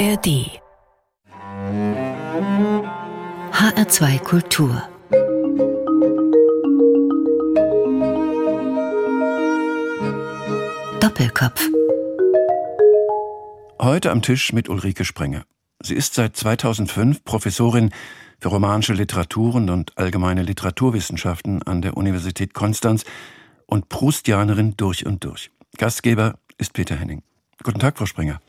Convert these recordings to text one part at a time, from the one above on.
ARD HR2 Kultur Doppelkopf Heute am Tisch mit Ulrike Sprenger. Sie ist seit 2005 Professorin für romanische Literaturen und allgemeine Literaturwissenschaften an der Universität Konstanz und Proustianerin durch und durch. Gastgeber ist Peter Henning. Guten Tag, Frau Sprenger.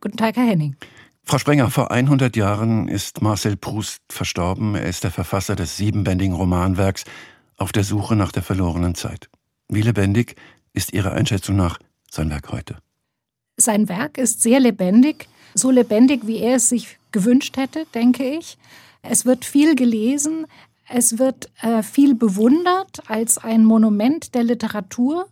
Guten Tag, Herr Henning. Frau Sprenger, vor 100 Jahren ist Marcel Proust verstorben. Er ist der Verfasser des siebenbändigen Romanwerks Auf der Suche nach der verlorenen Zeit. Wie lebendig ist Ihrer Einschätzung nach sein Werk heute? Sein Werk ist sehr lebendig, so lebendig, wie er es sich gewünscht hätte, denke ich. Es wird viel gelesen, es wird äh, viel bewundert als ein Monument der Literatur.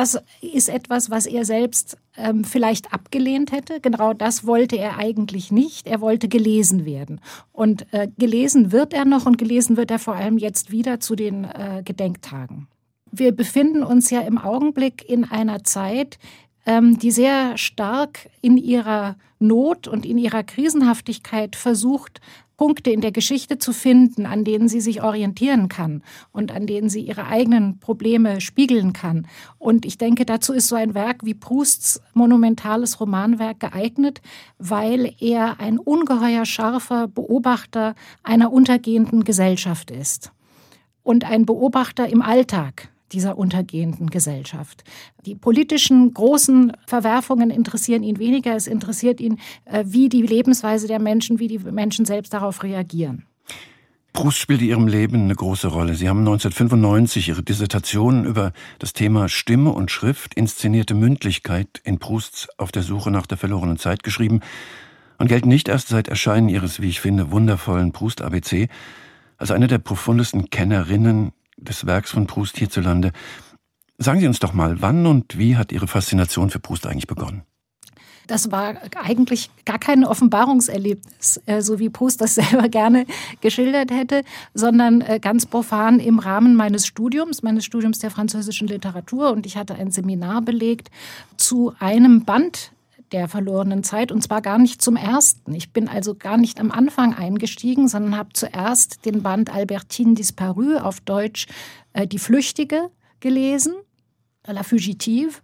Das ist etwas, was er selbst ähm, vielleicht abgelehnt hätte. Genau das wollte er eigentlich nicht. Er wollte gelesen werden. Und äh, gelesen wird er noch und gelesen wird er vor allem jetzt wieder zu den äh, Gedenktagen. Wir befinden uns ja im Augenblick in einer Zeit, ähm, die sehr stark in ihrer Not und in ihrer Krisenhaftigkeit versucht, Punkte in der Geschichte zu finden, an denen sie sich orientieren kann und an denen sie ihre eigenen Probleme spiegeln kann. Und ich denke, dazu ist so ein Werk wie Prousts monumentales Romanwerk geeignet, weil er ein ungeheuer scharfer Beobachter einer untergehenden Gesellschaft ist und ein Beobachter im Alltag dieser untergehenden Gesellschaft. Die politischen großen Verwerfungen interessieren ihn weniger. Es interessiert ihn, äh, wie die Lebensweise der Menschen, wie die Menschen selbst darauf reagieren. Proust spielt in Ihrem Leben eine große Rolle. Sie haben 1995 Ihre Dissertation über das Thema Stimme und Schrift, inszenierte Mündlichkeit in Prousts Auf der Suche nach der verlorenen Zeit geschrieben und gelten nicht erst seit Erscheinen Ihres, wie ich finde, wundervollen Proust-ABC als eine der profundesten Kennerinnen des Werks von Proust hierzulande. Sagen Sie uns doch mal, wann und wie hat Ihre Faszination für Proust eigentlich begonnen? Das war eigentlich gar kein Offenbarungserlebnis, äh, so wie Proust das selber gerne geschildert hätte, sondern äh, ganz profan im Rahmen meines Studiums, meines Studiums der französischen Literatur. Und ich hatte ein Seminar belegt zu einem Band der verlorenen Zeit und zwar gar nicht zum ersten. Ich bin also gar nicht am Anfang eingestiegen, sondern habe zuerst den Band Albertine Disparu auf Deutsch äh, Die Flüchtige gelesen. La Fugitive.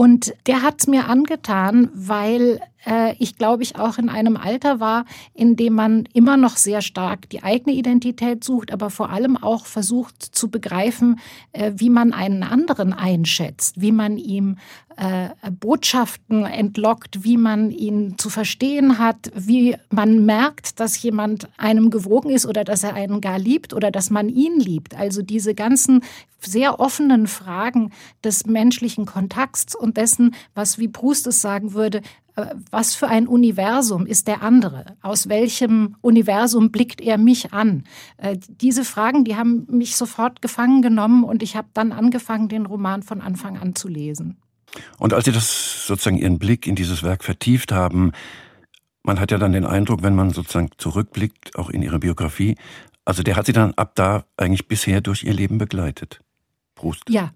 Und der hat es mir angetan, weil äh, ich glaube ich auch in einem Alter war, in dem man immer noch sehr stark die eigene Identität sucht, aber vor allem auch versucht zu begreifen, äh, wie man einen anderen einschätzt, wie man ihm äh, Botschaften entlockt, wie man ihn zu verstehen hat, wie man merkt, dass jemand einem gewogen ist oder dass er einen gar liebt oder dass man ihn liebt. Also diese ganzen sehr offenen Fragen des menschlichen Kontakts und dessen, was wie Proust es sagen würde, was für ein Universum ist der andere? Aus welchem Universum blickt er mich an? Äh, diese Fragen, die haben mich sofort gefangen genommen und ich habe dann angefangen, den Roman von Anfang an zu lesen. Und als Sie das sozusagen Ihren Blick in dieses Werk vertieft haben, man hat ja dann den Eindruck, wenn man sozusagen zurückblickt, auch in Ihre Biografie, also der hat Sie dann ab da eigentlich bisher durch Ihr Leben begleitet. Proust. Ja,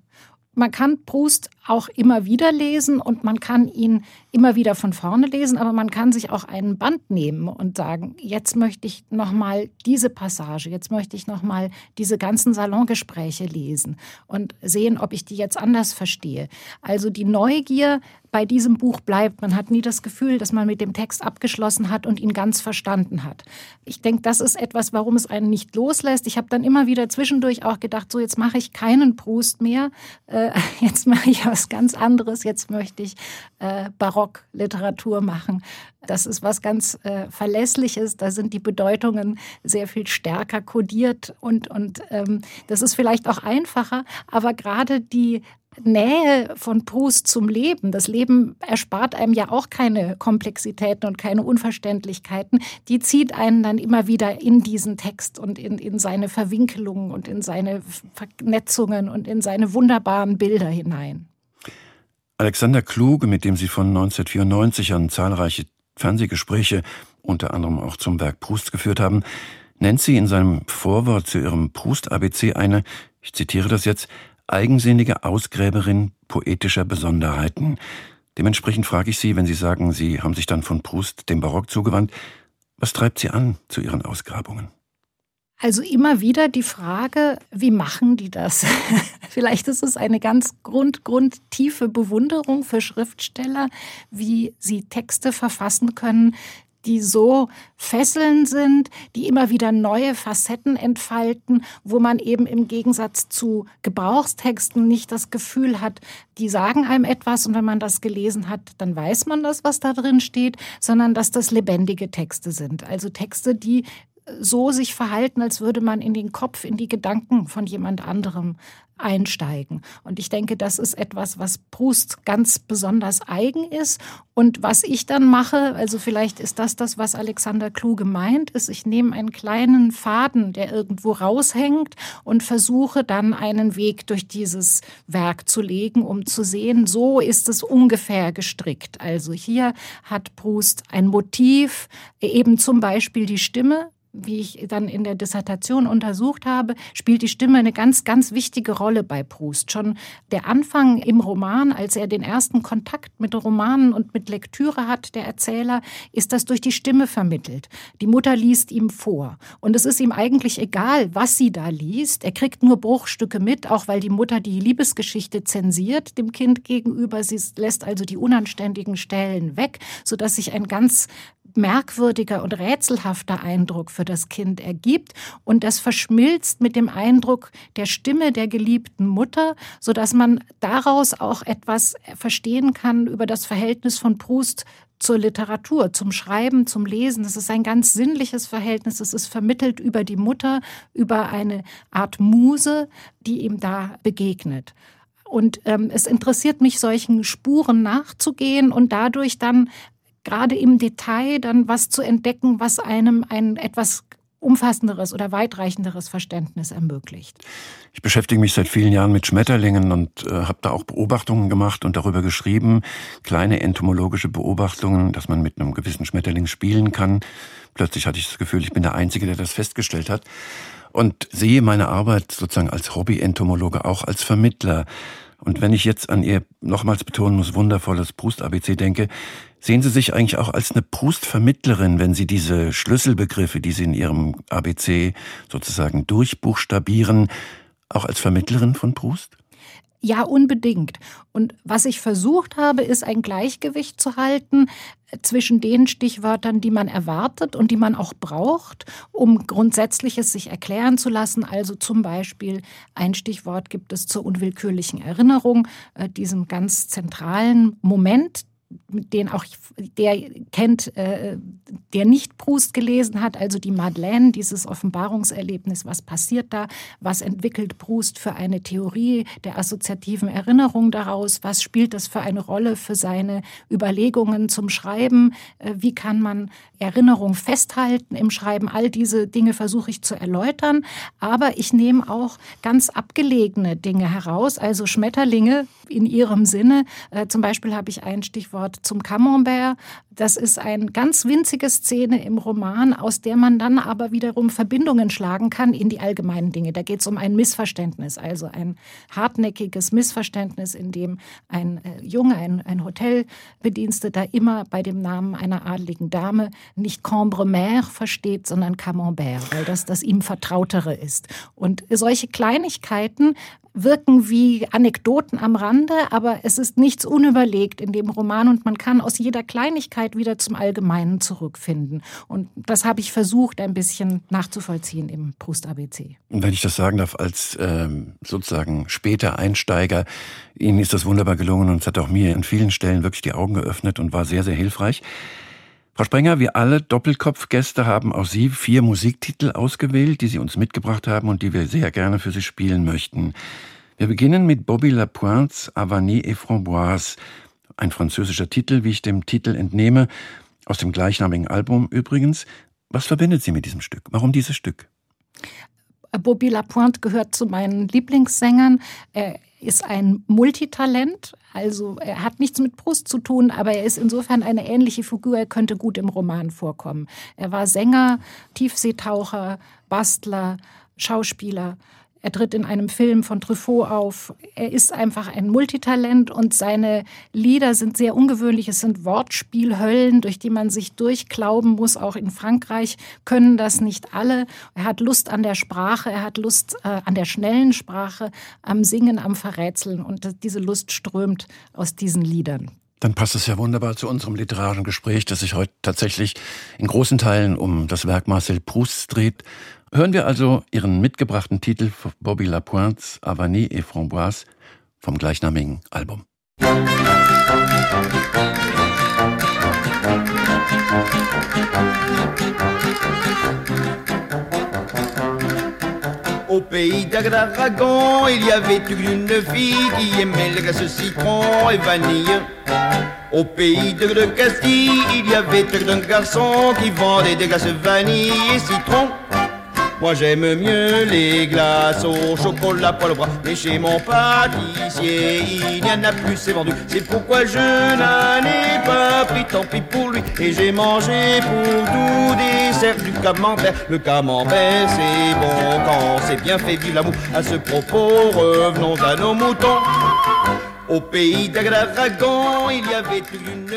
man kann Proust auch immer wieder lesen und man kann ihn immer wieder von vorne lesen, aber man kann sich auch einen Band nehmen und sagen, jetzt möchte ich noch mal diese Passage, jetzt möchte ich noch mal diese ganzen Salongespräche lesen und sehen, ob ich die jetzt anders verstehe. Also die Neugier bei diesem Buch bleibt. Man hat nie das Gefühl, dass man mit dem Text abgeschlossen hat und ihn ganz verstanden hat. Ich denke, das ist etwas, warum es einen nicht loslässt. Ich habe dann immer wieder zwischendurch auch gedacht, so jetzt mache ich keinen Proust mehr, äh, jetzt mache ich was ganz anderes, jetzt möchte ich äh, Barockliteratur machen. Das ist was ganz äh, Verlässliches. Da sind die Bedeutungen sehr viel stärker kodiert und, und ähm, das ist vielleicht auch einfacher. Aber gerade die Nähe von Proust zum Leben. Das Leben erspart einem ja auch keine Komplexitäten und keine Unverständlichkeiten. Die zieht einen dann immer wieder in diesen Text und in, in seine Verwinkelungen und in seine Vernetzungen und in seine wunderbaren Bilder hinein. Alexander Kluge, mit dem Sie von 1994 an zahlreiche Fernsehgespräche, unter anderem auch zum Werk Proust geführt haben, nennt sie in seinem Vorwort zu ihrem Proust-ABC eine, ich zitiere das jetzt, eigensinnige Ausgräberin poetischer Besonderheiten. Dementsprechend frage ich Sie, wenn Sie sagen, Sie haben sich dann von Proust dem Barock zugewandt, was treibt Sie an zu Ihren Ausgrabungen? Also immer wieder die Frage, wie machen die das? Vielleicht ist es eine ganz grund, grundtiefe Bewunderung für Schriftsteller, wie sie Texte verfassen können, die so fesselnd sind, die immer wieder neue Facetten entfalten, wo man eben im Gegensatz zu Gebrauchstexten nicht das Gefühl hat, die sagen einem etwas und wenn man das gelesen hat, dann weiß man das, was da drin steht, sondern dass das lebendige Texte sind. Also Texte, die so sich verhalten, als würde man in den Kopf, in die Gedanken von jemand anderem einsteigen. Und ich denke, das ist etwas, was Proust ganz besonders eigen ist. Und was ich dann mache, also vielleicht ist das das, was Alexander Kluge meint, ist, ich nehme einen kleinen Faden, der irgendwo raushängt und versuche dann einen Weg durch dieses Werk zu legen, um zu sehen, so ist es ungefähr gestrickt. Also hier hat Proust ein Motiv, eben zum Beispiel die Stimme, wie ich dann in der Dissertation untersucht habe, spielt die Stimme eine ganz, ganz wichtige Rolle bei Proust. Schon der Anfang im Roman, als er den ersten Kontakt mit Romanen und mit Lektüre hat, der Erzähler, ist das durch die Stimme vermittelt. Die Mutter liest ihm vor. Und es ist ihm eigentlich egal, was sie da liest. Er kriegt nur Bruchstücke mit, auch weil die Mutter die Liebesgeschichte zensiert dem Kind gegenüber. Sie lässt also die unanständigen Stellen weg, sodass sich ein ganz merkwürdiger und rätselhafter Eindruck für das Kind ergibt und das verschmilzt mit dem Eindruck der Stimme der geliebten Mutter, so dass man daraus auch etwas verstehen kann über das Verhältnis von Proust zur Literatur, zum Schreiben, zum Lesen. Es ist ein ganz sinnliches Verhältnis. Es ist vermittelt über die Mutter, über eine Art Muse, die ihm da begegnet. Und ähm, es interessiert mich, solchen Spuren nachzugehen und dadurch dann gerade im Detail dann was zu entdecken, was einem ein etwas umfassenderes oder weitreichenderes Verständnis ermöglicht. Ich beschäftige mich seit vielen Jahren mit Schmetterlingen und äh, habe da auch Beobachtungen gemacht und darüber geschrieben, kleine entomologische Beobachtungen, dass man mit einem gewissen Schmetterling spielen kann. Plötzlich hatte ich das Gefühl, ich bin der Einzige, der das festgestellt hat und sehe meine Arbeit sozusagen als Hobby-Entomologe auch als Vermittler. Und wenn ich jetzt an Ihr nochmals betonen muss, wundervolles Brust-ABC denke, Sehen Sie sich eigentlich auch als eine Proust-Vermittlerin, wenn Sie diese Schlüsselbegriffe, die Sie in Ihrem ABC sozusagen durchbuchstabieren, auch als Vermittlerin von Proust? Ja, unbedingt. Und was ich versucht habe, ist ein Gleichgewicht zu halten zwischen den Stichwörtern, die man erwartet und die man auch braucht, um Grundsätzliches sich erklären zu lassen. Also zum Beispiel ein Stichwort gibt es zur unwillkürlichen Erinnerung, äh, diesem ganz zentralen Moment, den auch der kennt, äh, der nicht Proust gelesen hat, also die Madeleine, dieses Offenbarungserlebnis, was passiert da, was entwickelt Proust für eine Theorie der assoziativen Erinnerung daraus, was spielt das für eine Rolle für seine Überlegungen zum Schreiben, äh, wie kann man Erinnerung festhalten im Schreiben, all diese Dinge versuche ich zu erläutern, aber ich nehme auch ganz abgelegene Dinge heraus, also Schmetterlinge in ihrem Sinne, äh, zum Beispiel habe ich ein Stichwort Stichwort zum Camembert. Das ist eine ganz winzige Szene im Roman, aus der man dann aber wiederum Verbindungen schlagen kann in die allgemeinen Dinge. Da geht es um ein Missverständnis, also ein hartnäckiges Missverständnis, in dem ein äh, Junge, ein, ein Hotelbediensteter immer bei dem Namen einer adligen Dame nicht Cambremer versteht, sondern Camembert, weil das das ihm Vertrautere ist. Und solche Kleinigkeiten wirken wie Anekdoten am Rande, aber es ist nichts unüberlegt in dem Roman und man kann aus jeder Kleinigkeit wieder zum Allgemeinen zurückfinden. Und das habe ich versucht, ein bisschen nachzuvollziehen im Proust-ABC. Wenn ich das sagen darf, als ähm, sozusagen später Einsteiger, Ihnen ist das wunderbar gelungen und es hat auch mir an vielen Stellen wirklich die Augen geöffnet und war sehr, sehr hilfreich. Frau Sprenger, wir alle Doppelkopfgäste haben auch Sie vier Musiktitel ausgewählt, die Sie uns mitgebracht haben und die wir sehr gerne für Sie spielen möchten. Wir beginnen mit Bobby Lapointes Avané et Framboise, ein französischer Titel, wie ich dem Titel entnehme, aus dem gleichnamigen Album übrigens. Was verbindet Sie mit diesem Stück? Warum dieses Stück? Bobby Lapointe gehört zu meinen Lieblingssängern. Er ist ein Multitalent, also er hat nichts mit Brust zu tun, aber er ist insofern eine ähnliche Figur, er könnte gut im Roman vorkommen. Er war Sänger, Tiefseetaucher, Bastler, Schauspieler. Er tritt in einem Film von Truffaut auf. Er ist einfach ein Multitalent und seine Lieder sind sehr ungewöhnlich. Es sind Wortspielhöllen, durch die man sich durchklauben muss. Auch in Frankreich können das nicht alle. Er hat Lust an der Sprache, er hat Lust äh, an der schnellen Sprache, am Singen, am Verrätseln und diese Lust strömt aus diesen Liedern. Dann passt es ja wunderbar zu unserem literarischen Gespräch, das sich heute tatsächlich in großen Teilen um das Werk Marcel Proust dreht. Hören wir also Ihren mitgebrachten Titel Bobby Lapointes Avanie et Framboise vom gleichnamigen Album. Au pays d'Agragon, il y avait une fille qui aimait le glace citron et vanille. Au pays de, de Castille, il y avait un garçon qui vendait des glaces vanille et citron. Moi j'aime mieux les glaces au chocolat pour le bras. Mais chez mon pâtissier il n'y en a plus c'est vendu. C'est pourquoi je n'en ai pas pris. Tant pis pour lui. Et j'ai mangé pour tout dessert du camembert. Le camembert c'est bon quand c'est bien fait. Vive l'amour. À ce propos revenons à nos moutons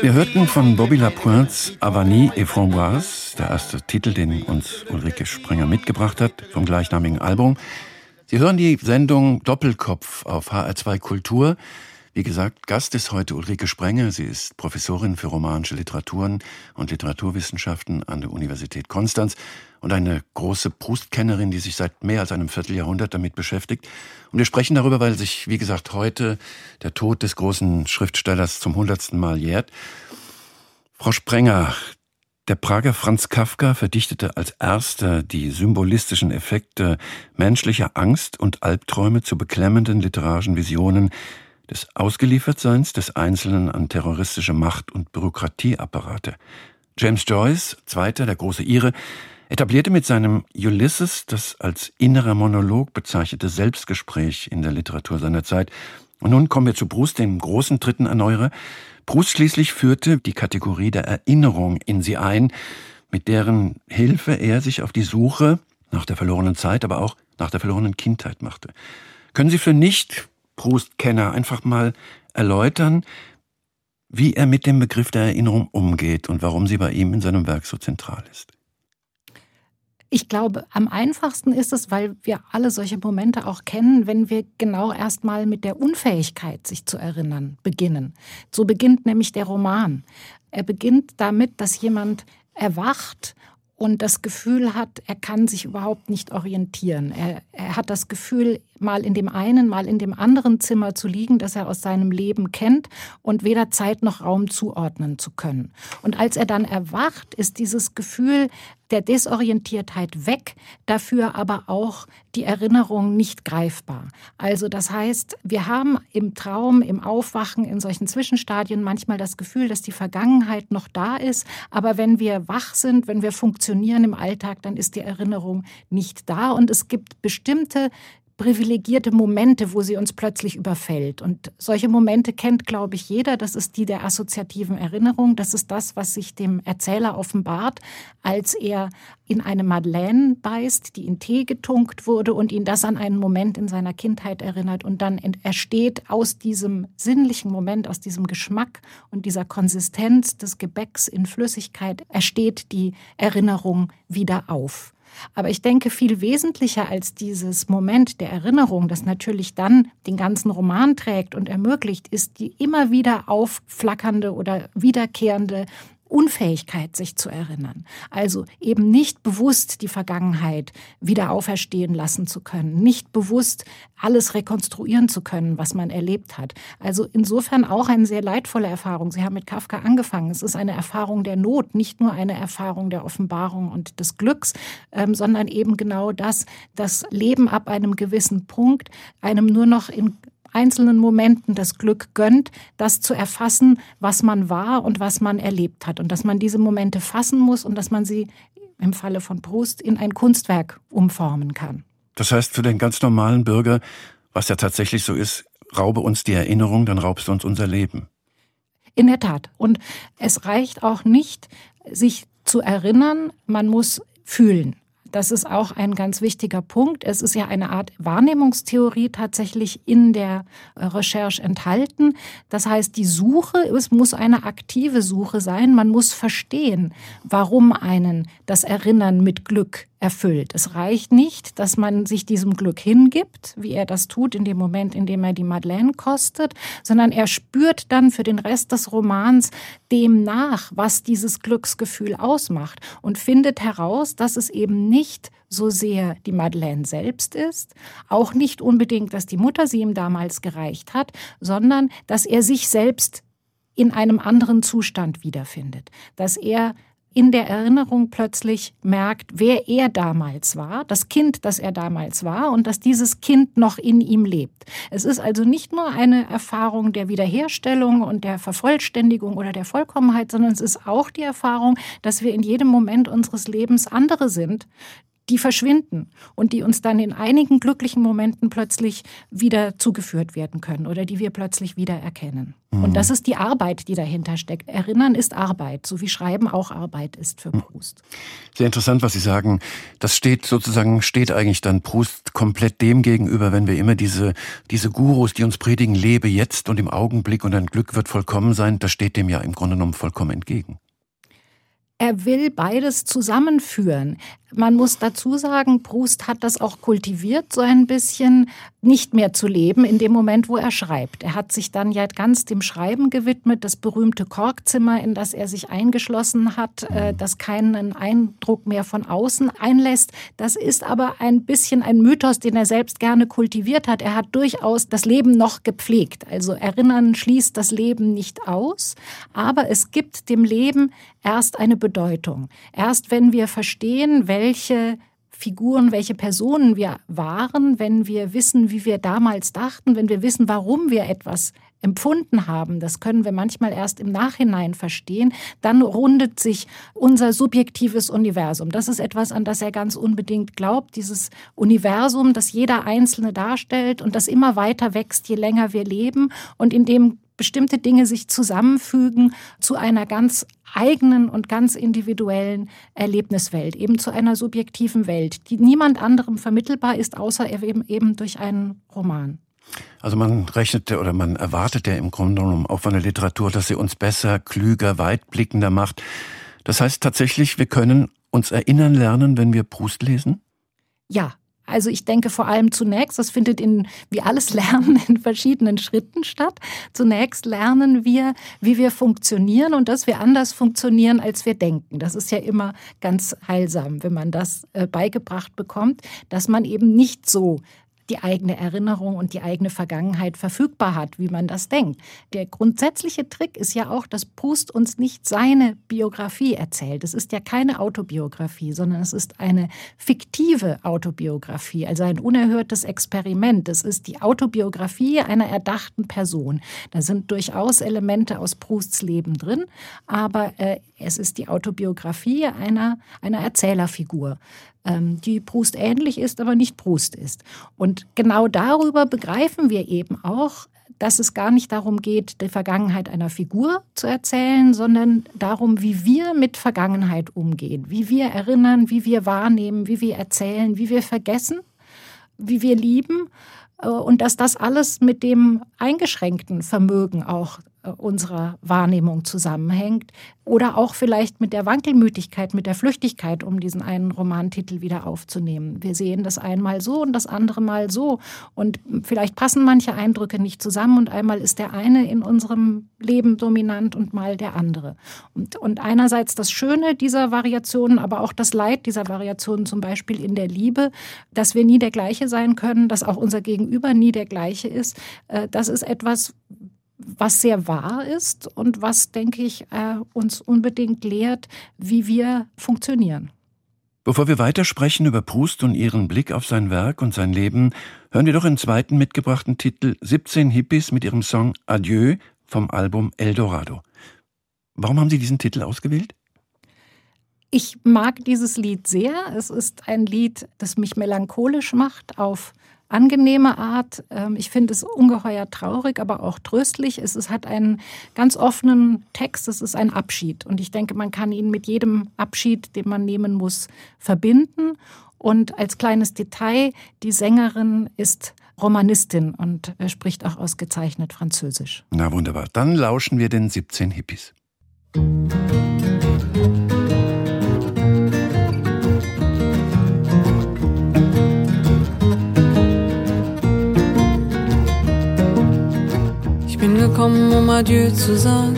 Wir hörten von Bobby Lapointes Avanie et Framboise, der erste Titel, den uns Ulrike Sprenger mitgebracht hat, vom gleichnamigen Album. Sie hören die Sendung Doppelkopf auf HR2 Kultur. Wie gesagt, Gast ist heute Ulrike Sprenger. Sie ist Professorin für romanische Literaturen und Literaturwissenschaften an der Universität Konstanz und eine große Proust-Kennerin, die sich seit mehr als einem Vierteljahrhundert damit beschäftigt. Und wir sprechen darüber, weil sich, wie gesagt, heute der Tod des großen Schriftstellers zum hundertsten Mal jährt. Frau Sprenger, der Prager Franz Kafka verdichtete als erster die symbolistischen Effekte menschlicher Angst und Albträume zu beklemmenden literarischen Visionen des Ausgeliefertseins des Einzelnen an terroristische Macht- und Bürokratieapparate. James Joyce, zweiter, der große Ire, etablierte mit seinem Ulysses das als innerer Monolog bezeichnete Selbstgespräch in der Literatur seiner Zeit. Und nun kommen wir zu Proust, dem großen dritten Erneuerer. Proust schließlich führte die Kategorie der Erinnerung in sie ein, mit deren Hilfe er sich auf die Suche nach der verlorenen Zeit, aber auch nach der verlorenen Kindheit machte. Können Sie für nicht Proust-Kenner einfach mal erläutern, wie er mit dem Begriff der Erinnerung umgeht und warum sie bei ihm in seinem Werk so zentral ist. Ich glaube, am einfachsten ist es, weil wir alle solche Momente auch kennen, wenn wir genau erstmal mit der Unfähigkeit, sich zu erinnern, beginnen. So beginnt nämlich der Roman. Er beginnt damit, dass jemand erwacht und das Gefühl hat, er kann sich überhaupt nicht orientieren. Er, er, hat das Gefühl, mal in dem einen, mal in dem anderen Zimmer zu liegen, das er aus seinem Leben kennt und weder Zeit noch Raum zuordnen zu können. Und als er dann erwacht, ist dieses Gefühl der Desorientiertheit weg, dafür aber auch die Erinnerung nicht greifbar. Also das heißt, wir haben im Traum, im Aufwachen, in solchen Zwischenstadien manchmal das Gefühl, dass die Vergangenheit noch da ist, aber wenn wir wach sind, wenn wir funktionieren im Alltag, dann ist die Erinnerung nicht da und es gibt bestimmte privilegierte Momente, wo sie uns plötzlich überfällt. Und solche Momente kennt, glaube ich, jeder. Das ist die der assoziativen Erinnerung. Das ist das, was sich dem Erzähler offenbart, als er in eine Madeleine beißt, die in Tee getunkt wurde und ihn das an einen Moment in seiner Kindheit erinnert. Und dann entsteht aus diesem sinnlichen Moment, aus diesem Geschmack und dieser Konsistenz des Gebäcks in Flüssigkeit, ersteht die Erinnerung wieder auf. Aber ich denke, viel wesentlicher als dieses Moment der Erinnerung, das natürlich dann den ganzen Roman trägt und ermöglicht, ist die immer wieder aufflackernde oder wiederkehrende Unfähigkeit, sich zu erinnern. Also eben nicht bewusst die Vergangenheit wieder auferstehen lassen zu können, nicht bewusst alles rekonstruieren zu können, was man erlebt hat. Also insofern auch eine sehr leidvolle Erfahrung. Sie haben mit Kafka angefangen. Es ist eine Erfahrung der Not, nicht nur eine Erfahrung der Offenbarung und des Glücks, ähm, sondern eben genau das, das Leben ab einem gewissen Punkt einem nur noch in einzelnen Momenten das Glück gönnt, das zu erfassen, was man war und was man erlebt hat. Und dass man diese Momente fassen muss und dass man sie im Falle von Proust in ein Kunstwerk umformen kann. Das heißt für den ganz normalen Bürger, was ja tatsächlich so ist, raube uns die Erinnerung, dann raubst du uns unser Leben. In der Tat. Und es reicht auch nicht, sich zu erinnern, man muss fühlen. Das ist auch ein ganz wichtiger Punkt. Es ist ja eine Art Wahrnehmungstheorie tatsächlich in der äh, Recherche enthalten. Das heißt, die Suche, es muss eine aktive Suche sein. Man muss verstehen, warum einen das Erinnern mit Glück erfüllt. Es reicht nicht, dass man sich diesem Glück hingibt, wie er das tut in dem Moment, in dem er die Madeleine kostet, sondern er spürt dann für den Rest des Romans dem nach, was dieses Glücksgefühl ausmacht und findet heraus, dass es eben nicht so sehr die Madeleine selbst ist, auch nicht unbedingt, dass die Mutter sie ihm damals gereicht hat, sondern dass er sich selbst in einem anderen Zustand wiederfindet, dass er in der Erinnerung plötzlich merkt, wer er damals war, das Kind, das er damals war und dass dieses Kind noch in ihm lebt. Es ist also nicht nur eine Erfahrung der Wiederherstellung und der Vervollständigung oder der Vollkommenheit, sondern es ist auch die Erfahrung, dass wir in jedem Moment unseres Lebens andere sind, die verschwinden und die uns dann in einigen glücklichen Momenten plötzlich wieder zugeführt werden können oder die wir plötzlich wieder erkennen. Mhm. Und das ist die Arbeit, die dahinter steckt. Erinnern ist Arbeit, so wie Schreiben auch Arbeit ist für mhm. Proust. Sehr interessant, was Sie sagen. Das steht sozusagen, steht eigentlich dann Proust komplett dem gegenüber, wenn wir immer diese, diese Gurus, die uns predigen, lebe jetzt und im Augenblick und dein Glück wird vollkommen sein, das steht dem ja im Grunde genommen vollkommen entgegen. Er will beides zusammenführen. Man muss dazu sagen, Proust hat das auch kultiviert, so ein bisschen nicht mehr zu leben in dem Moment, wo er schreibt. Er hat sich dann ja ganz dem Schreiben gewidmet, das berühmte Korkzimmer, in das er sich eingeschlossen hat, äh, das keinen Eindruck mehr von außen einlässt. Das ist aber ein bisschen ein Mythos, den er selbst gerne kultiviert hat. Er hat durchaus das Leben noch gepflegt. Also Erinnern schließt das Leben nicht aus, aber es gibt dem Leben erst eine Bedeutung. Erst wenn wir verstehen, welche Figuren, welche Personen wir waren, wenn wir wissen, wie wir damals dachten, wenn wir wissen, warum wir etwas empfunden haben, das können wir manchmal erst im Nachhinein verstehen, dann rundet sich unser subjektives Universum. Das ist etwas, an das er ganz unbedingt glaubt, dieses Universum, das jeder Einzelne darstellt und das immer weiter wächst, je länger wir leben und in dem bestimmte Dinge sich zusammenfügen zu einer ganz eigenen und ganz individuellen Erlebniswelt, eben zu einer subjektiven Welt, die niemand anderem vermittelbar ist, außer eben, eben durch einen Roman. Also man rechnete oder man erwartet ja im Grunde genommen auch von der Literatur, dass sie uns besser, klüger, weitblickender macht. Das heißt tatsächlich, wir können uns erinnern lernen, wenn wir Proust lesen? Ja, also ich denke vor allem zunächst, das findet in, wie alles Lernen, in verschiedenen Schritten statt. Zunächst lernen wir, wie wir funktionieren und dass wir anders funktionieren, als wir denken. Das ist ja immer ganz heilsam, wenn man das äh, beigebracht bekommt, dass man eben nicht so die eigene Erinnerung und die eigene Vergangenheit verfügbar hat, wie man das denkt. Der grundsätzliche Trick ist ja auch, dass Proust uns nicht seine Biografie erzählt. Es ist ja keine Autobiografie, sondern es ist eine fiktive Autobiografie, also ein unerhörtes Experiment. Es ist die Autobiografie einer erdachten Person. Da sind durchaus Elemente aus Prousts Leben drin, aber äh, es ist die Autobiografie einer, einer Erzählerfigur. Ähm, die Proust ähnlich ist, aber nicht Proust ist. Und genau darüber begreifen wir eben auch, dass es gar nicht darum geht, die Vergangenheit einer Figur zu erzählen, sondern darum, wie wir mit Vergangenheit umgehen, wie wir erinnern, wie wir wahrnehmen, wie wir erzählen, wie wir vergessen, wie wir lieben äh, und dass das alles mit dem eingeschränkten Vermögen auch unserer Wahrnehmung zusammenhängt oder auch vielleicht mit der Wankelmütigkeit, mit der Flüchtigkeit, um diesen einen Romantitel wieder aufzunehmen. Wir sehen das einmal so und das andere mal so und vielleicht passen manche Eindrücke nicht zusammen und einmal ist der eine in unserem Leben dominant und mal der andere. Und, und einerseits das Schöne dieser Variationen, aber auch das Leid dieser Variationen, zum Beispiel in der Liebe, dass wir nie der gleiche sein können, dass auch unser Gegenüber nie der gleiche ist, äh, das ist etwas, was sehr wahr ist und was, denke ich, äh, uns unbedingt lehrt, wie wir funktionieren. Bevor wir weitersprechen über Proust und Ihren Blick auf sein Werk und sein Leben, hören wir doch den zweiten mitgebrachten Titel 17 Hippies mit ihrem Song Adieu vom Album Eldorado. Warum haben Sie diesen Titel ausgewählt? Ich mag dieses Lied sehr. Es ist ein Lied, das mich melancholisch macht auf angenehme Art. Ähm, ich finde es ungeheuer traurig, aber auch tröstlich. Es, hat einen ganz offenen Text. Es ist ein Abschied. Und ich denke, man kann ihn mit jedem Abschied, den man nehmen muss, verbinden. Und als kleines Detail, die Sängerin ist Romanistin und spricht auch ausgezeichnet Französisch. Na wunderbar. Dann lauschen wir den 17 Hippies. Ich gekommen, um Adieu zu sagen.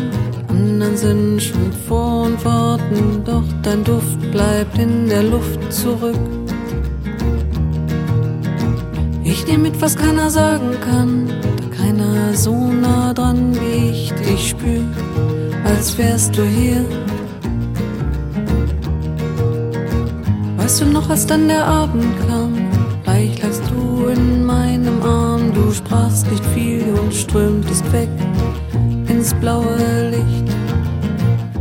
Anderen sind schon vor und warten, doch dein Duft bleibt in der Luft zurück. Ich nehme mit, was keiner sagen kann, da keiner so nah dran wie ich dich spür, als wärst du hier. Weißt du noch, als dann der Abend kam, leicht lagst du in meinem Arm, du sprachst nicht viel und strömtest weg ins blaue Licht.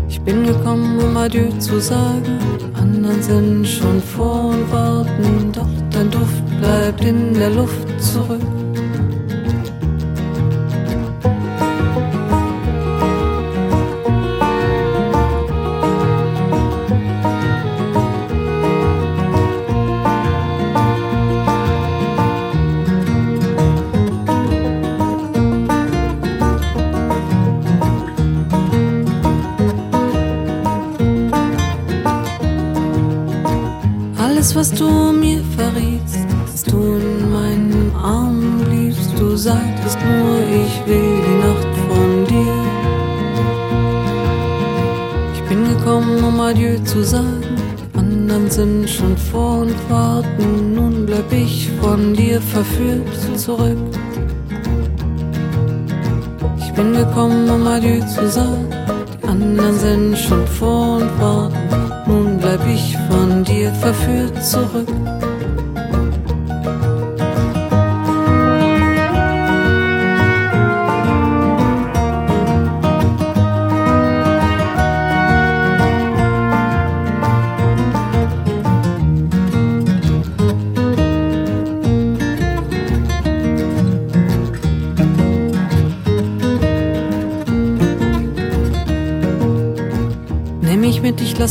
Ich bin gekommen, um Adieu zu sagen, anderen sind schon vor und warten, doch dein Duft bleibt in der Luft zurück. Alles, was du mir verrietst, dass du in meinen Armen bliebst, du sagtest nur, ich will die Nacht von dir. Ich bin gekommen, um Adieu zu sagen, die anderen sind schon vor und warten, nun bleib ich von dir verführt zurück. Ich bin gekommen, um Adieu zu sagen, die anderen sind schon vor und warten, bleib ich von dir verführt zurück.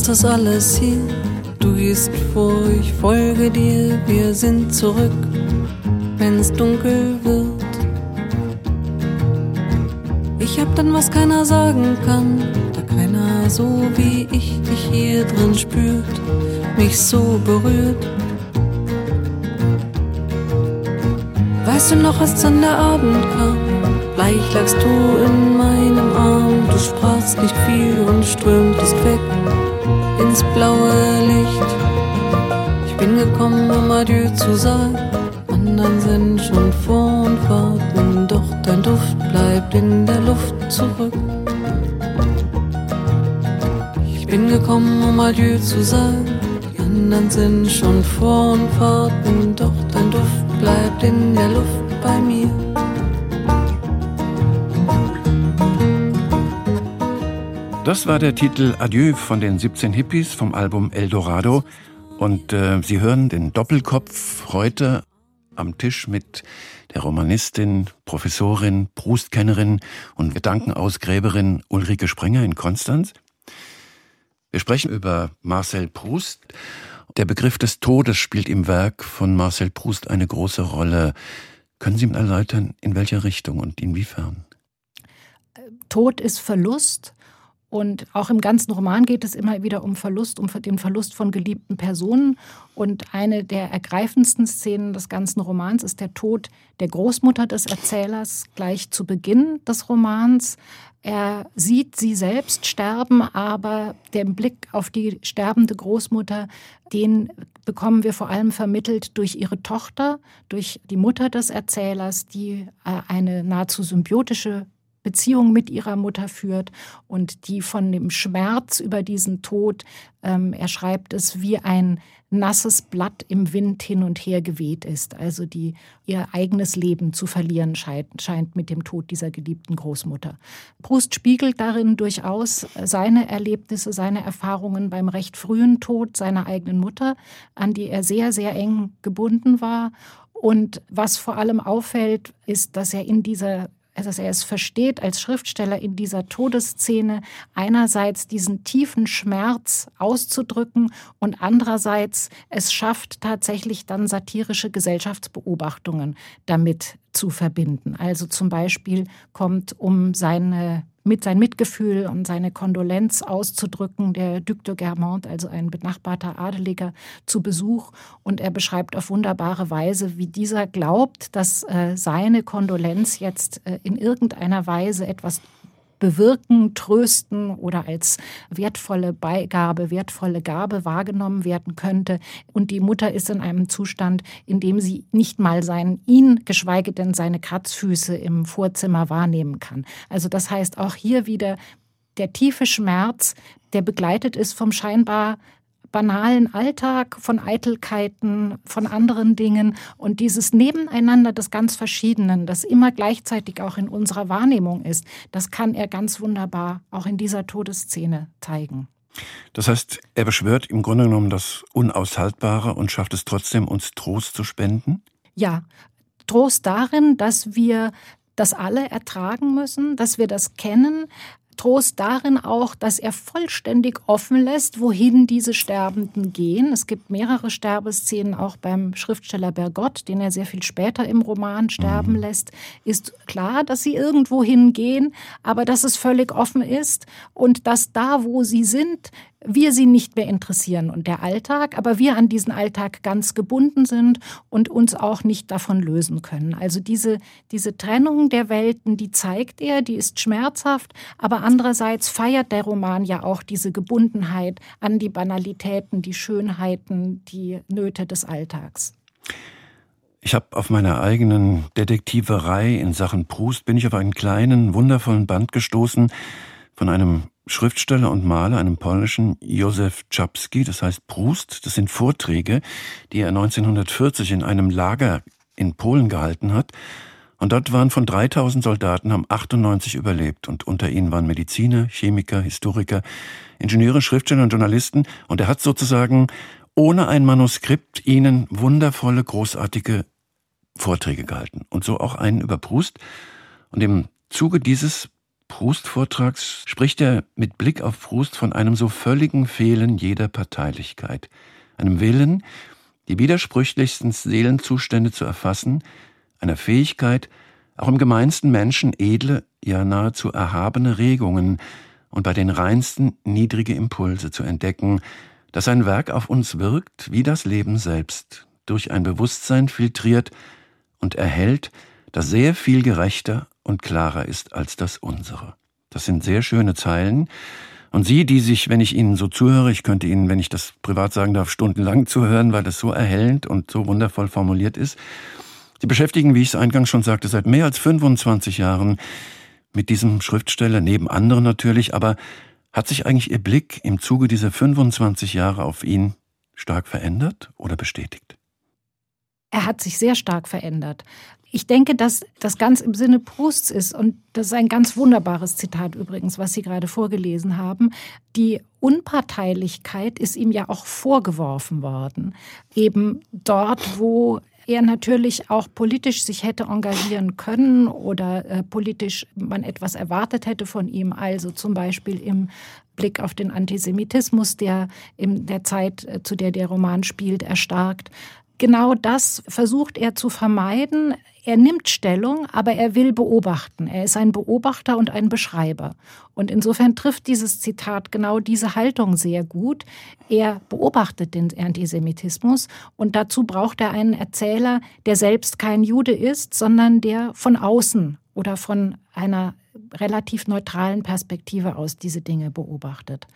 Das alles hier. Du gehst vor, ich folge dir, wir sind zurück, wenn's dunkel wird. Ich hab dann, was keiner sagen kann, da keiner so wie ich dich hier drin spürt, mich so berührt. Weißt du noch, als dann der Abend kam? Bleich lagst du in meinem Arm, du sprachst nicht viel und strömtest weg ins blaue Licht. Ich bin gekommen, um Adieu zu sagen, anderen sind schon vor und warten, doch dein Duft bleibt in der Luft zurück. Ich bin gekommen, um Adieu zu sagen, die anderen sind schon vor und warten, doch dein Duft bleibt in der Luft bei mir. Das war der Titel Adieu von den 17 Hippies vom Album Eldorado. Und äh, Sie hören den Doppelkopf heute am Tisch mit der Romanistin, Professorin, Proustkennerin und Gedankenausgräberin Ulrike Sprenger in Konstanz. Wir sprechen über Marcel Proust. Der Begriff des Todes spielt im Werk von Marcel Proust eine große Rolle. Können Sie mir erläutern, in welcher Richtung und inwiefern? Tod ist Verlust und auch im ganzen Roman geht es immer wieder um Verlust, um den Verlust von geliebten Personen. Und eine der ergreifendsten Szenen des ganzen Romans ist der Tod der Großmutter des Erzählers gleich zu Beginn des Romans. Er sieht sie selbst sterben, aber den Blick auf die sterbende Großmutter, den bekommen wir vor allem vermittelt durch ihre Tochter, durch die Mutter des Erzählers, die äh, eine nahezu symbiotische Beziehung mit ihrer Mutter führt und die von dem Schmerz über diesen Tod, ähm, er schreibt es, wie ein nasses Blatt im Wind hin und her geweht ist, also die ihr eigenes Leben zu verlieren scheint, scheint mit dem Tod dieser geliebten Großmutter. Proust spiegelt darin durchaus seine Erlebnisse, seine Erfahrungen beim recht frühen Tod seiner eigenen Mutter, an die er sehr, sehr eng gebunden war und was vor allem auffällt, ist, dass er in dieser also dass er es versteht als Schriftsteller in dieser Todesszene einerseits diesen tiefen Schmerz auszudrücken und andererseits es schafft tatsächlich dann satirische Gesellschaftsbeobachtungen damit zu verbinden. Also zum Beispiel kommt um seine mit sein Mitgefühl und seine Kondolenz auszudrücken, der Duc de Guermantes, also ein benachbarter Adeliger, zu Besuch. Und er beschreibt auf wunderbare Weise, wie dieser glaubt, dass äh, seine Kondolenz jetzt äh, in irgendeiner Weise etwas bewirken, trösten oder als wertvolle Beigabe, wertvolle Gabe wahrgenommen werden könnte. Und die Mutter ist in einem Zustand, in dem sie nicht mal seinen, ihn, geschweige denn seine Kratzfüße im Vorzimmer wahrnehmen kann. Also das heißt auch hier wieder der tiefe Schmerz, der begleitet ist vom scheinbar banalen Alltag, von Eitelkeiten, von anderen Dingen und dieses Nebeneinander des ganz Verschiedenen, das immer gleichzeitig auch in unserer Wahrnehmung ist, das kann er ganz wunderbar auch in dieser Todesszene zeigen. Das heißt, er beschwört im Grunde genommen das Unaushaltbare und schafft es trotzdem, uns Trost zu spenden? Ja, Trost darin, dass wir das alle ertragen müssen, dass wir das kennen, Trost darin auch, dass er vollständig offen lässt, wohin diese Sterbenden gehen. Es gibt mehrere Sterbeszenen auch beim Schriftsteller Bergott, den er sehr viel später im Roman sterben mhm. lässt. Ist klar, dass sie irgendwo hingehen, aber dass es völlig offen ist und dass da, wo sie sind, wir sie nicht mehr interessieren und der Alltag, aber wir an diesen Alltag ganz gebunden sind und uns auch nicht davon lösen können. Also diese, diese Trennung der Welten, die zeigt er, die ist schmerzhaft, aber andererseits feiert der Roman ja auch diese Gebundenheit an die Banalitäten, die Schönheiten, die Nöte des Alltags. Ich habe auf meiner eigenen Detektiverei in Sachen Proust bin ich auf einen kleinen, wundervollen Band gestoßen von einem Schriftsteller und Maler, einem polnischen Józef Czapski, das heißt Proust. Das sind Vorträge, die er 1940 in einem Lager in Polen gehalten hat. Und dort waren von 3000 Soldaten, haben 98 überlebt. Und unter ihnen waren Mediziner, Chemiker, Historiker, Ingenieure, Schriftsteller und Journalisten. Und er hat sozusagen ohne ein Manuskript ihnen wundervolle, großartige Vorträge gehalten. Und so auch einen über Proust. Und im Zuge dieses Proust-Vortrags spricht er mit Blick auf Proust von einem so völligen Fehlen jeder Parteilichkeit, einem Willen, die widersprüchlichsten Seelenzustände zu erfassen, einer Fähigkeit, auch im gemeinsten Menschen edle, ja nahezu erhabene Regungen und bei den reinsten niedrige Impulse zu entdecken, dass ein Werk auf uns wirkt wie das Leben selbst, durch ein Bewusstsein filtriert und erhält, das sehr viel gerechter und klarer ist als das unsere. Das sind sehr schöne Zeilen. Und Sie, die sich, wenn ich Ihnen so zuhöre, ich könnte Ihnen, wenn ich das privat sagen darf, stundenlang zuhören, weil das so erhellend und so wundervoll formuliert ist. Sie beschäftigen, wie ich es eingangs schon sagte, seit mehr als 25 Jahren mit diesem Schriftsteller, neben anderen natürlich, aber hat sich eigentlich Ihr Blick im Zuge dieser 25 Jahre auf ihn stark verändert oder bestätigt? Er hat sich sehr stark verändert. Ich denke, dass das ganz im Sinne Prousts ist, und das ist ein ganz wunderbares Zitat übrigens, was Sie gerade vorgelesen haben. Die Unparteilichkeit ist ihm ja auch vorgeworfen worden. Eben dort, wo er natürlich auch politisch sich hätte engagieren können oder äh, politisch man etwas erwartet hätte von ihm, also zum Beispiel im Blick auf den Antisemitismus, der in der Zeit, äh, zu der der Roman spielt, erstarkt. Genau das versucht er zu vermeiden. Er nimmt Stellung, aber er will beobachten. Er ist ein Beobachter und ein Beschreiber. Und insofern trifft dieses Zitat genau diese Haltung sehr gut. Er beobachtet den Antisemitismus und dazu braucht er einen Erzähler, der selbst kein Jude ist, sondern der von außen oder von einer relativ neutralen Perspektive aus diese Dinge beobachtet.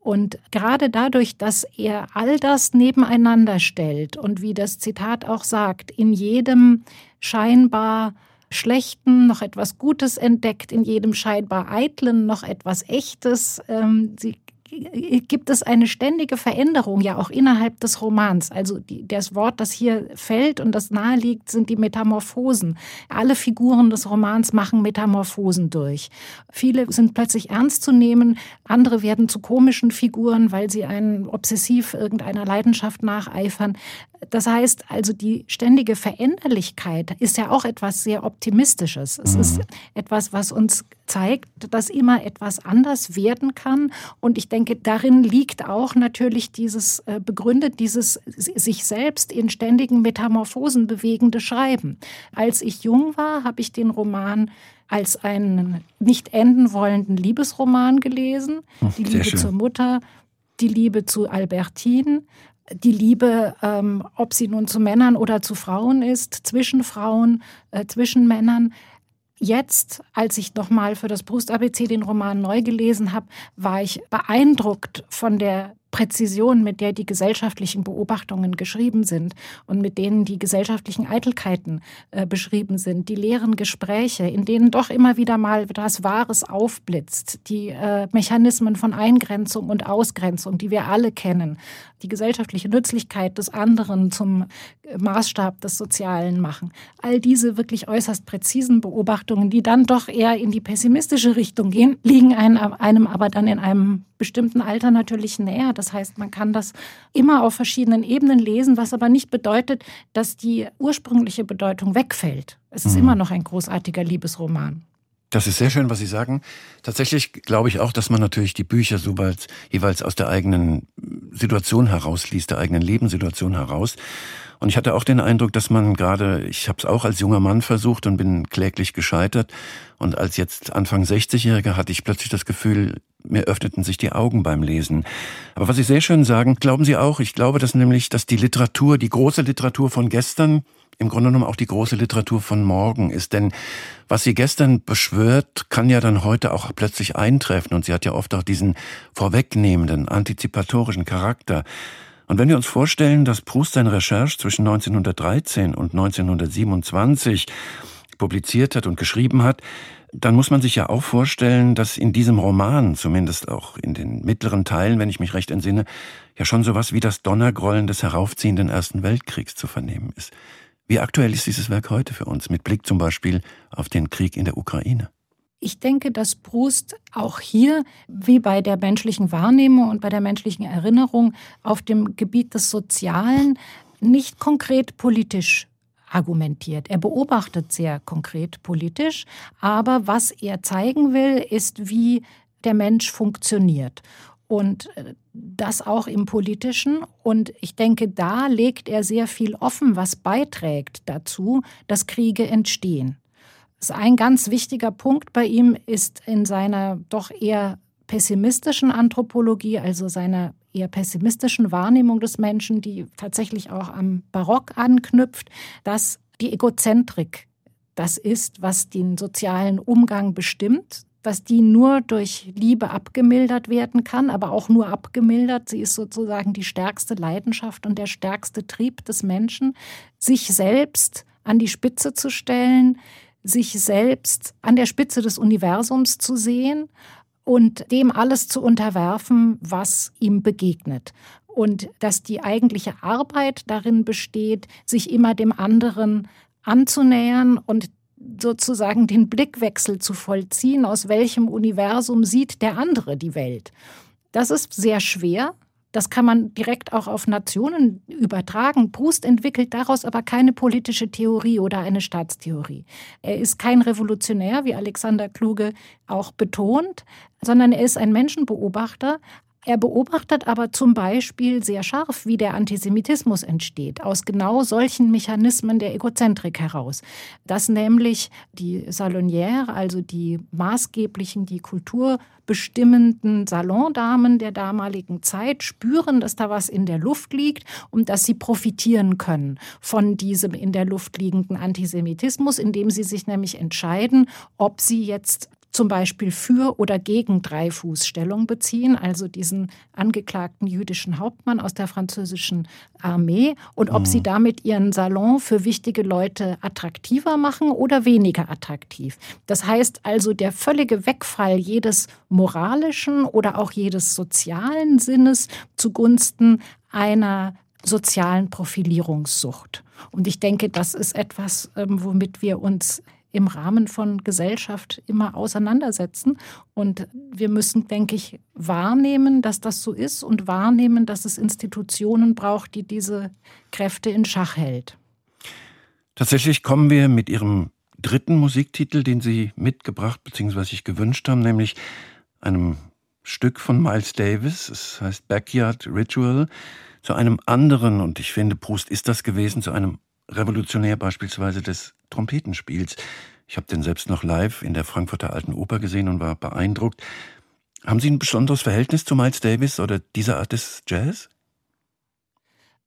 Und gerade dadurch, dass er all das nebeneinander stellt und wie das Zitat auch sagt, in jedem scheinbar Schlechten noch etwas Gutes entdeckt, in jedem scheinbar Eitlen noch etwas Echtes. Ähm, sie gibt es eine ständige Veränderung ja auch innerhalb des Romans. Also die, das Wort, das hier fällt und das naheliegt, sind die Metamorphosen. Alle Figuren des Romans machen Metamorphosen durch. Viele sind plötzlich ernst zu nehmen, andere werden zu komischen Figuren, weil sie einen obsessiv irgendeiner Leidenschaft nacheifern. Das heißt also, die ständige Veränderlichkeit ist ja auch etwas sehr Optimistisches. Es mhm. ist etwas, was uns zeigt, dass immer etwas anders werden kann. Und ich denke, darin liegt auch natürlich dieses äh, begründet, dieses sich selbst in ständigen Metamorphosen bewegende Schreiben. Als ich jung war, habe ich den Roman als einen nicht enden wollenden Liebesroman gelesen. Hm, die Liebe zur Mutter, die Liebe zu Albertine, die Liebe, ähm, ob sie nun zu Männern oder zu Frauen ist, zwischen Frauen, äh, zwischen Männern. Jetzt, als ich nochmal für das Brust-ABC den Roman neu gelesen habe, war ich beeindruckt von der Präzision, mit der die gesellschaftlichen Beobachtungen geschrieben sind und mit denen die gesellschaftlichen Eitelkeiten äh, beschrieben sind, die leeren Gespräche, in denen doch immer wieder mal etwas Wahres aufblitzt, die äh, Mechanismen von Eingrenzung und Ausgrenzung, die wir alle kennen, die gesellschaftliche Nützlichkeit des anderen zum Maßstab des Sozialen machen. All diese wirklich äußerst präzisen Beobachtungen, die dann doch eher in die pessimistische Richtung gehen, liegen einem aber dann in einem bestimmten Alter natürlich näher. Das heißt, man kann das immer auf verschiedenen Ebenen lesen, was aber nicht bedeutet, dass die ursprüngliche Bedeutung wegfällt. Es ist mhm. immer noch ein großartiger Liebesroman. Das ist sehr schön, was Sie sagen. Tatsächlich glaube ich auch, dass man natürlich die Bücher so bald jeweils aus der eigenen Situation herausliest, der eigenen Lebenssituation heraus. Und ich hatte auch den Eindruck, dass man gerade, ich habe es auch als junger Mann versucht und bin kläglich gescheitert. Und als jetzt Anfang 60-Jähriger hatte ich plötzlich das Gefühl, mir öffneten sich die Augen beim Lesen. Aber was Sie sehr schön sagen, glauben Sie auch, ich glaube dass nämlich, dass die Literatur, die große Literatur von gestern, im Grunde genommen auch die große Literatur von morgen ist. Denn was sie gestern beschwört, kann ja dann heute auch plötzlich eintreffen. Und sie hat ja oft auch diesen vorwegnehmenden, antizipatorischen Charakter. Und wenn wir uns vorstellen, dass Proust seine Recherche zwischen 1913 und 1927 publiziert hat und geschrieben hat, dann muss man sich ja auch vorstellen, dass in diesem Roman, zumindest auch in den mittleren Teilen, wenn ich mich recht entsinne, ja schon sowas wie das Donnergrollen des heraufziehenden Ersten Weltkriegs zu vernehmen ist. Wie aktuell ist dieses Werk heute für uns, mit Blick zum Beispiel auf den Krieg in der Ukraine? Ich denke, dass Proust auch hier, wie bei der menschlichen Wahrnehmung und bei der menschlichen Erinnerung, auf dem Gebiet des Sozialen nicht konkret politisch argumentiert. Er beobachtet sehr konkret politisch, aber was er zeigen will, ist, wie der Mensch funktioniert. Und äh, das auch im politischen. Und ich denke, da legt er sehr viel offen, was beiträgt dazu, dass Kriege entstehen. Ein ganz wichtiger Punkt bei ihm ist in seiner doch eher pessimistischen Anthropologie, also seiner eher pessimistischen Wahrnehmung des Menschen, die tatsächlich auch am Barock anknüpft, dass die Egozentrik das ist, was den sozialen Umgang bestimmt, dass die nur durch Liebe abgemildert werden kann, aber auch nur abgemildert. Sie ist sozusagen die stärkste Leidenschaft und der stärkste Trieb des Menschen, sich selbst an die Spitze zu stellen, sich selbst an der Spitze des Universums zu sehen und dem alles zu unterwerfen, was ihm begegnet. Und dass die eigentliche Arbeit darin besteht, sich immer dem anderen anzunähern und sozusagen den Blickwechsel zu vollziehen, aus welchem Universum sieht der andere die Welt. Das ist sehr schwer, das kann man direkt auch auf Nationen übertragen. Proust entwickelt daraus aber keine politische Theorie oder eine Staatstheorie. Er ist kein Revolutionär, wie Alexander Kluge auch betont, sondern er ist ein Menschenbeobachter, er beobachtet aber zum Beispiel sehr scharf, wie der Antisemitismus entsteht, aus genau solchen Mechanismen der Egozentrik heraus. Dass nämlich die Salonière, also die maßgeblichen, die kulturbestimmenden Salondamen der damaligen Zeit, spüren, dass da was in der Luft liegt und dass sie profitieren können von diesem in der Luft liegenden Antisemitismus, indem sie sich nämlich entscheiden, ob sie jetzt zum Beispiel für oder gegen Dreifußstellung beziehen, also diesen angeklagten jüdischen Hauptmann aus der französischen Armee, und ob mhm. sie damit ihren Salon für wichtige Leute attraktiver machen oder weniger attraktiv. Das heißt also, der völlige Wegfall jedes moralischen oder auch jedes sozialen Sinnes zugunsten einer sozialen Profilierungssucht. Und ich denke, das ist etwas, ähm, womit wir uns im Rahmen von Gesellschaft immer auseinandersetzen. Und wir müssen, denke ich, wahrnehmen, dass das so ist und wahrnehmen, dass es Institutionen braucht, die diese Kräfte in Schach hält. Tatsächlich kommen wir mit Ihrem dritten Musiktitel, den Sie mitgebracht bzw. sich gewünscht haben, nämlich einem Stück von Miles Davis. Es heißt Backyard Ritual zu einem anderen, und ich finde, Proust ist das gewesen, zu einem Revolutionär beispielsweise des Trompetenspiels. Ich habe den selbst noch live in der Frankfurter Alten Oper gesehen und war beeindruckt. Haben Sie ein besonderes Verhältnis zu Miles Davis oder dieser Art des Jazz?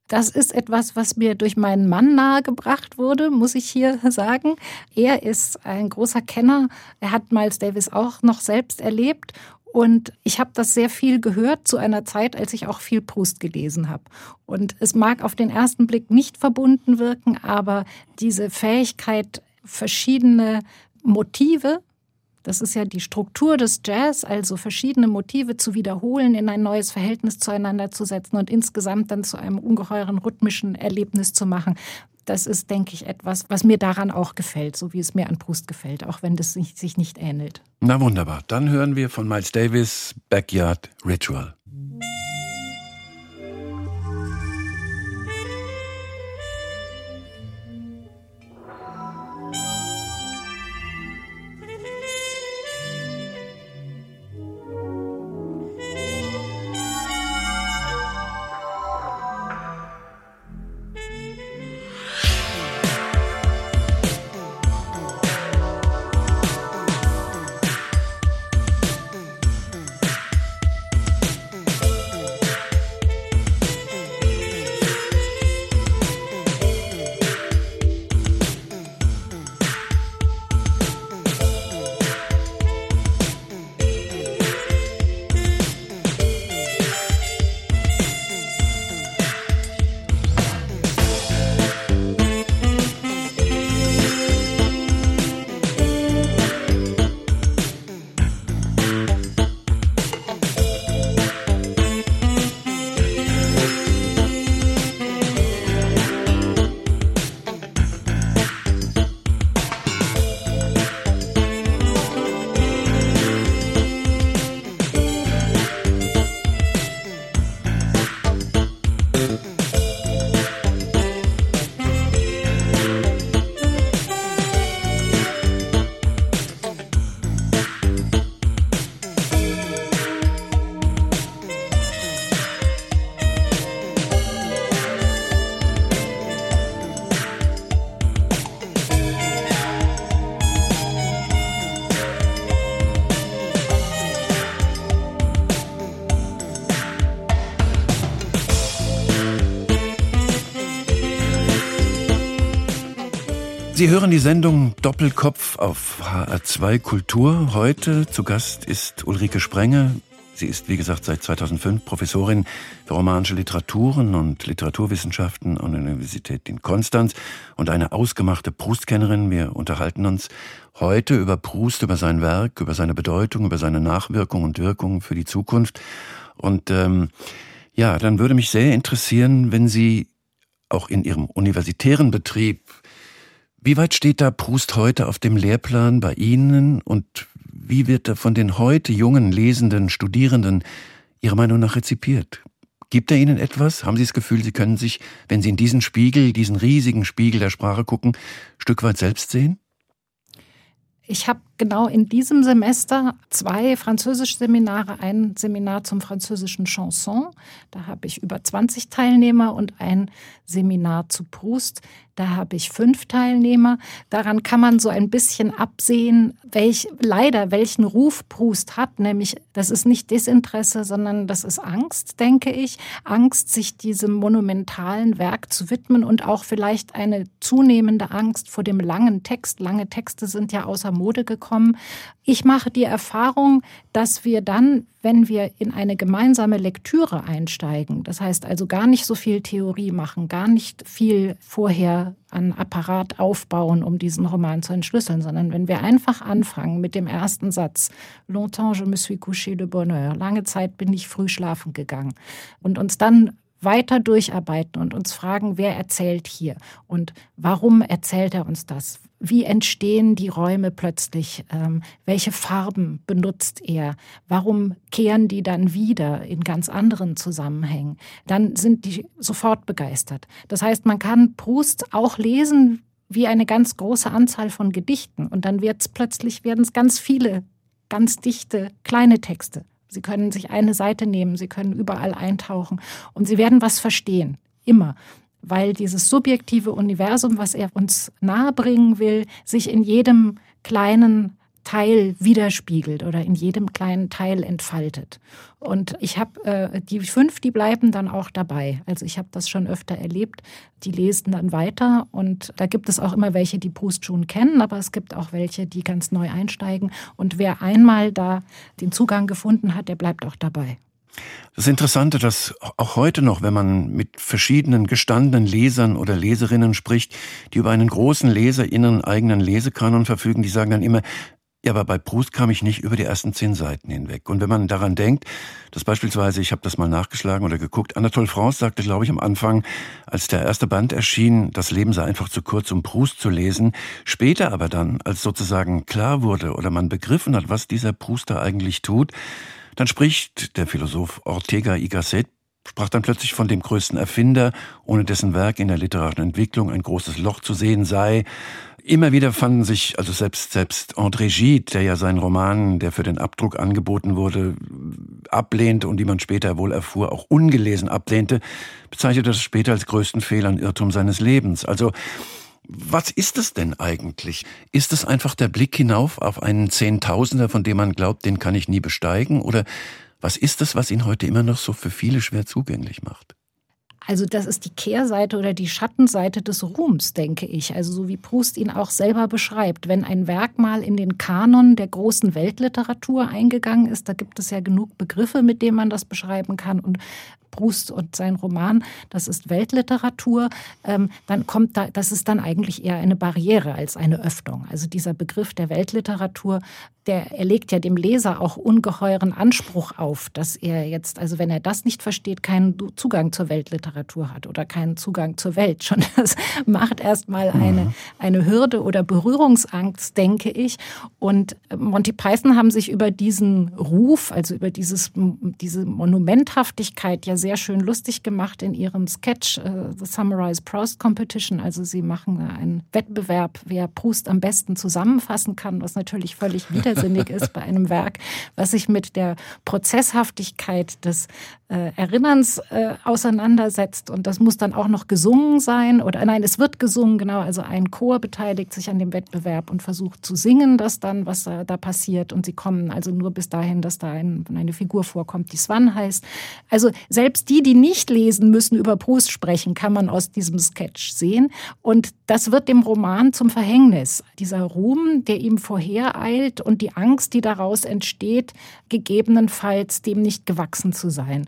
Das ist etwas, was mir durch meinen Mann nahegebracht wurde, muss ich hier sagen. Er ist ein großer Kenner. Er hat Miles Davis auch noch selbst erlebt und ich habe das sehr viel gehört zu einer Zeit, als ich auch viel Proust gelesen habe. Und es mag auf den ersten Blick nicht verbunden wirken, aber diese Fähigkeit, verschiedene Motive, das ist ja die Struktur des Jazz, also verschiedene Motive zu wiederholen, in ein neues Verhältnis zueinander zu setzen und insgesamt dann zu einem ungeheuren rhythmischen Erlebnis zu machen das ist, denke ich, etwas, was mir daran auch gefällt, so wie es mir an Proust gefällt, auch wenn das sich nicht ähnelt. Na wunderbar, dann hören wir von Miles Davis Backyard Ritual. Sie hören die Sendung Doppelkopf auf HR2 Kultur. Heute zu Gast ist Ulrike Sprenge. Sie ist, wie gesagt, seit 2005 Professorin für romanische Literaturen und Literaturwissenschaften an der Universität in Konstanz und eine ausgemachte Proust-Kennerin. Wir unterhalten uns heute über Proust, über sein Werk, über seine Bedeutung, über seine Nachwirkung und Wirkung für die Zukunft. Und ähm, ja, dann würde mich sehr interessieren, wenn Sie auch in Ihrem universitären Betrieb wie weit steht da Proust heute auf dem Lehrplan bei Ihnen und wie wird er von den heute jungen Lesenden, Studierenden Ihrer Meinung nach rezipiert? Gibt er Ihnen etwas? Haben Sie das Gefühl, Sie können sich, wenn Sie in diesen Spiegel, diesen riesigen Spiegel der Sprache gucken, Stück weit selbst sehen? Ich habe genau in diesem Semester zwei Französisch-Seminare, ein Seminar zum französischen Chanson. Da habe ich über 20 Teilnehmer und ein Seminar zu Proust. Da habe ich fünf Teilnehmer. Daran kann man so ein bisschen absehen, welch, leider welchen Ruf Proust hat. Nämlich, das ist nicht Desinteresse, sondern das ist Angst, denke ich. Angst, sich diesem monumentalen Werk zu widmen und auch vielleicht eine zunehmende Angst vor dem langen Text. Lange Texte sind ja außer Mode gekommen kommen. Ich mache die Erfahrung, dass wir dann, wenn wir in eine gemeinsame Lektüre einsteigen, das heißt also gar nicht so viel Theorie machen, gar nicht viel vorher an Apparat aufbauen, um diesen Roman zu entschlüsseln, sondern wenn wir einfach anfangen mit dem ersten Satz, Longtemps je me suis couché de bonheur, lange Zeit bin ich früh schlafen gegangen. Und uns dann weiter durcharbeiten und uns fragen, wer erzählt hier und warum erzählt er uns das? Wie entstehen die Räume plötzlich? Ähm, welche Farben benutzt er? Warum kehren die dann wieder in ganz anderen Zusammenhängen? Dann sind die sofort begeistert. Das heißt, man kann Proust auch lesen wie eine ganz große Anzahl von Gedichten und dann wird es plötzlich werden es ganz viele ganz dichte kleine Texte. Sie können sich eine Seite nehmen, Sie können überall eintauchen und Sie werden was verstehen. Immer. Weil dieses subjektive Universum, was er uns nahebringen will, sich in jedem kleinen Teil widerspiegelt oder in jedem kleinen Teil entfaltet. Und ich habe äh, die fünf, die bleiben dann auch dabei. Also ich habe das schon öfter erlebt. Die lesen dann weiter und da gibt es auch immer welche, die Proust schon kennen, aber es gibt auch welche, die ganz neu einsteigen. Und wer einmal da den Zugang gefunden hat, der bleibt auch dabei. Das Interessante, dass auch heute noch, wenn man mit verschiedenen gestandenen Lesern oder Leserinnen spricht, die über einen großen leserinnen eigenen Lesekanon verfügen, die sagen dann immer, ja, aber bei Proust kam ich nicht über die ersten zehn Seiten hinweg. Und wenn man daran denkt, dass beispielsweise, ich habe das mal nachgeschlagen oder geguckt, Anatole France sagte, glaube ich, am Anfang, als der erste Band erschien, das Leben sei einfach zu kurz, um Proust zu lesen. Später aber dann, als sozusagen klar wurde oder man begriffen hat, was dieser Proust da eigentlich tut, dann spricht der Philosoph Ortega y Gasset sprach dann plötzlich von dem größten Erfinder, ohne dessen Werk in der literarischen Entwicklung ein großes Loch zu sehen sei. Immer wieder fanden sich, also selbst, selbst André Gide, der ja seinen Roman, der für den Abdruck angeboten wurde, ablehnte und die man später wohl erfuhr, auch ungelesen ablehnte, bezeichnete das später als größten Fehler und Irrtum seines Lebens. Also, was ist es denn eigentlich? Ist es einfach der Blick hinauf auf einen Zehntausender, von dem man glaubt, den kann ich nie besteigen? Oder was ist es, was ihn heute immer noch so für viele schwer zugänglich macht? Also das ist die Kehrseite oder die Schattenseite des Ruhms, denke ich. Also so wie Proust ihn auch selber beschreibt. Wenn ein Werk mal in den Kanon der großen Weltliteratur eingegangen ist, da gibt es ja genug Begriffe, mit denen man das beschreiben kann. Und Proust und sein Roman, das ist Weltliteratur, ähm, dann kommt da, das ist dann eigentlich eher eine Barriere als eine Öffnung. Also dieser Begriff der Weltliteratur, der erlegt ja dem Leser auch ungeheuren Anspruch auf, dass er jetzt, also wenn er das nicht versteht, keinen Zugang zur Weltliteratur hat oder keinen Zugang zur Welt. Schon das macht erstmal eine, mhm. eine Hürde oder Berührungsangst, denke ich. Und Monty Python haben sich über diesen Ruf, also über dieses, diese Monumenthaftigkeit ja sehr schön lustig gemacht in ihrem Sketch uh, The Summarize Proust Competition. Also sie machen einen Wettbewerb, wer Proust am besten zusammenfassen kann, was natürlich völlig widersinnig ist bei einem Werk, was sich mit der Prozesshaftigkeit des äh, Erinnerns äh, auseinandersetzt. Und das muss dann auch noch gesungen sein. Oder nein, es wird gesungen, genau. Also ein Chor beteiligt sich an dem Wettbewerb und versucht zu singen, das dann, was da, da passiert. Und sie kommen also nur bis dahin, dass da ein, eine Figur vorkommt, die Swan heißt. Also selbst die, die nicht lesen müssen, über Proust sprechen, kann man aus diesem Sketch sehen. Und das wird dem Roman zum Verhängnis. Dieser Ruhm, der ihm vorhereilt und die Angst, die daraus entsteht, gegebenenfalls dem nicht gewachsen zu sein.